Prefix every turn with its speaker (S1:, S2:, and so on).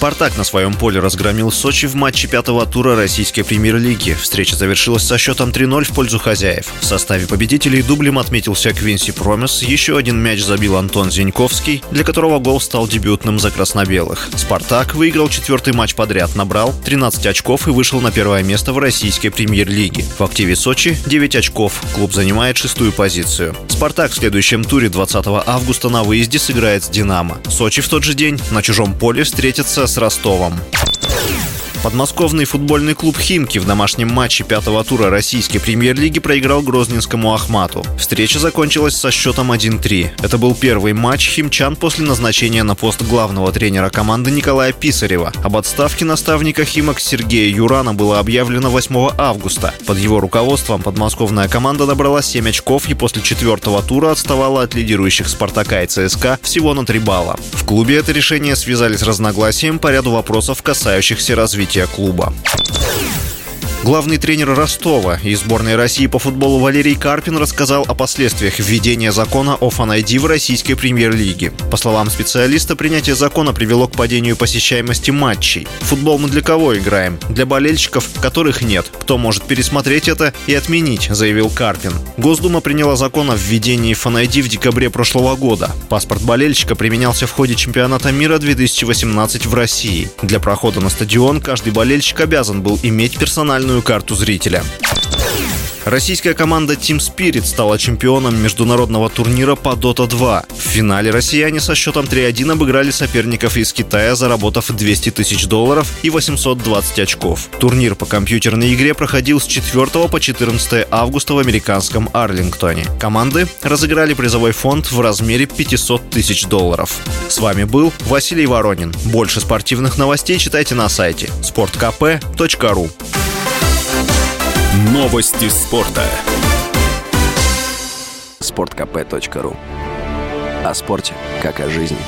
S1: «Спартак» на своем поле разгромил Сочи в матче пятого тура российской премьер-лиги. Встреча завершилась со счетом 3-0 в пользу хозяев. В составе победителей дублем отметился Квинси Промес. Еще один мяч забил Антон Зиньковский, для которого гол стал дебютным за красно-белых. «Спартак» выиграл четвертый матч подряд, набрал 13 очков и вышел на первое место в российской премьер-лиге. В активе Сочи 9 очков. Клуб занимает шестую позицию. «Спартак» в следующем туре 20 августа на выезде сыграет с «Динамо». Сочи в тот же день на чужом поле встретится с Ростовом. Подмосковный футбольный клуб «Химки» в домашнем матче пятого тура российской премьер-лиги проиграл Грозненскому «Ахмату». Встреча закончилась со счетом 1-3. Это был первый матч химчан после назначения на пост главного тренера команды Николая Писарева. Об отставке наставника «Химок» Сергея Юрана было объявлено 8 августа. Под его руководством подмосковная команда набрала 7 очков и после четвертого тура отставала от лидирующих «Спартака» и «ЦСКА» всего на 3 балла. В клубе это решение связали с разногласием по ряду вопросов, касающихся развития клуба. Главный тренер Ростова и сборной России по футболу Валерий Карпин рассказал о последствиях введения закона о фан-айди в российской премьер-лиге. По словам специалиста, принятие закона привело к падению посещаемости матчей. Футбол мы для кого играем? Для болельщиков, которых нет. Кто может пересмотреть это и отменить, заявил Карпин. Госдума приняла закон о введении фан-айди в декабре прошлого года. Паспорт болельщика применялся в ходе чемпионата мира 2018 в России. Для прохода на стадион каждый болельщик обязан был иметь персональную карту зрителя. Российская команда Team Spirit стала чемпионом международного турнира по Dota 2. В финале россияне со счетом 3-1 обыграли соперников из Китая, заработав 200 тысяч долларов и 820 очков. Турнир по компьютерной игре проходил с 4 по 14 августа в американском Арлингтоне. Команды разыграли призовой фонд в размере 500 тысяч долларов. С вами был Василий Воронин. Больше спортивных новостей читайте на сайте sportkp.ru
S2: Новости спорта.
S3: sportkp.ru О спорте, как о жизни.